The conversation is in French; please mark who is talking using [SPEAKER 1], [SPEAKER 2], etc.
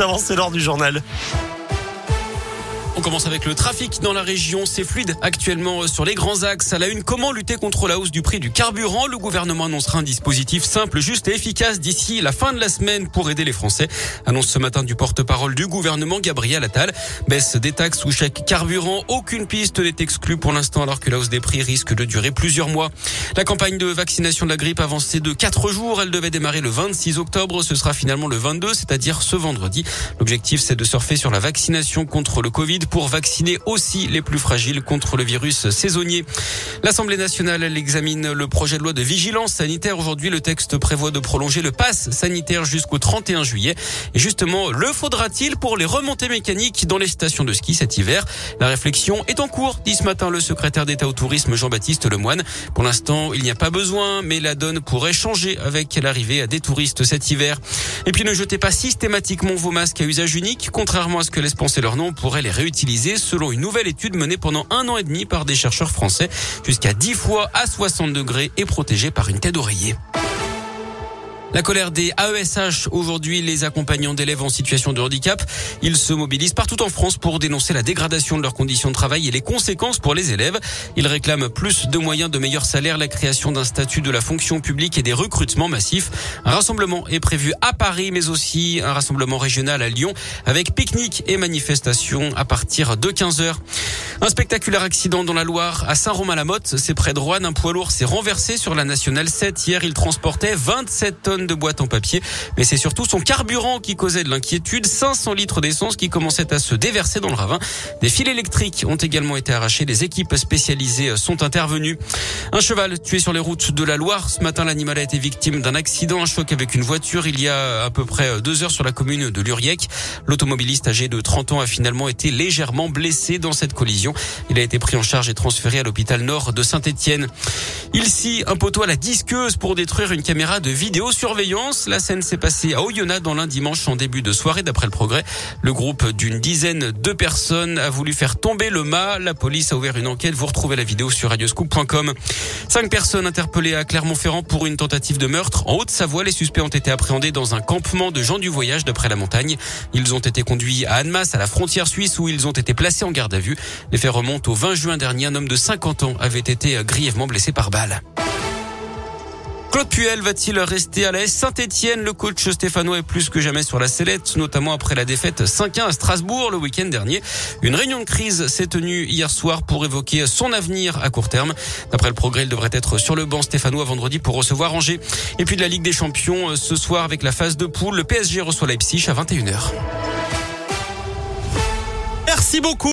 [SPEAKER 1] juste avant, c'est l'heure du journal.
[SPEAKER 2] On commence avec le trafic dans la région. C'est fluide actuellement sur les grands axes. À la une, comment lutter contre la hausse du prix du carburant? Le gouvernement annoncera un dispositif simple, juste et efficace d'ici la fin de la semaine pour aider les Français. Annonce ce matin du porte-parole du gouvernement, Gabriel Attal. Baisse des taxes ou chèque carburant. Aucune piste n'est exclue pour l'instant alors que la hausse des prix risque de durer plusieurs mois. La campagne de vaccination de la grippe avancée de 4 jours. Elle devait démarrer le 26 octobre. Ce sera finalement le 22, c'est-à-dire ce vendredi. L'objectif, c'est de surfer sur la vaccination contre le Covid pour vacciner aussi les plus fragiles contre le virus saisonnier. L'Assemblée nationale elle examine le projet de loi de vigilance sanitaire. Aujourd'hui, le texte prévoit de prolonger le pass sanitaire jusqu'au 31 juillet. Et justement, le faudra-t-il pour les remontées mécaniques dans les stations de ski cet hiver? La réflexion est en cours, dit ce matin le secrétaire d'État au tourisme Jean-Baptiste Lemoine. Pour l'instant, il n'y a pas besoin, mais la donne pourrait changer avec l'arrivée à des touristes cet hiver. Et puis ne jetez pas systématiquement vos masques à usage unique. Contrairement à ce que laisse penser leur nom, on pourrait les réutiliser selon une nouvelle étude menée pendant un an et demi par des chercheurs français. Jusqu'à 10 fois à 60 degrés et protégés par une tête d'oreiller. La colère des AESH aujourd'hui, les accompagnants d'élèves en situation de handicap, ils se mobilisent partout en France pour dénoncer la dégradation de leurs conditions de travail et les conséquences pour les élèves. Ils réclament plus de moyens, de meilleurs salaires, la création d'un statut de la fonction publique et des recrutements massifs. Un rassemblement est prévu à Paris, mais aussi un rassemblement régional à Lyon avec pique-nique et manifestation à partir de 15 heures. Un spectaculaire accident dans la Loire à Saint-Romain-la-Motte, c'est près de Rouen. Un poids lourd s'est renversé sur la nationale 7. Hier, il transportait 27 tonnes de boîtes en papier. Mais c'est surtout son carburant qui causait de l'inquiétude. 500 litres d'essence qui commençaient à se déverser dans le ravin. Des fils électriques ont également été arrachés. Des équipes spécialisées sont intervenues. Un cheval tué sur les routes de la Loire. Ce matin, l'animal a été victime d'un accident, un choc avec une voiture il y a à peu près deux heures sur la commune de Luriec. L'automobiliste âgé de 30 ans a finalement été légèrement blessé dans cette collision. Il a été pris en charge et transféré à l'hôpital nord de Saint-Etienne. Il scie un poteau à la disqueuse pour détruire une caméra de vidéosurveillance. La scène s'est passée à Oyonnax dans l'un dimanche en début de soirée d'après le progrès. Le groupe d'une dizaine de personnes a voulu faire tomber le mât. La police a ouvert une enquête. Vous retrouvez la vidéo sur radioscoop.com. Cinq personnes interpellées à Clermont-Ferrand pour une tentative de meurtre. En Haute-Savoie, les suspects ont été appréhendés dans un campement de gens du voyage d'après la montagne. Ils ont été conduits à Annemasse, à la frontière suisse, où ils ont été placés en garde à vue. Faits remontent au 20 juin dernier. Un homme de 50 ans avait été grièvement blessé par balle. Claude Puel va-t-il rester à la Saint-Etienne Le coach stéphanois est plus que jamais sur la sellette, notamment après la défaite 5-1 à Strasbourg le week-end dernier. Une réunion de crise s'est tenue hier soir pour évoquer son avenir à court terme. D'après le progrès, il devrait être sur le banc stéphanois vendredi pour recevoir Angers. Et puis de la Ligue des Champions ce soir avec la phase de poule, le PSG reçoit Leipzig à 21h.
[SPEAKER 1] Merci beaucoup.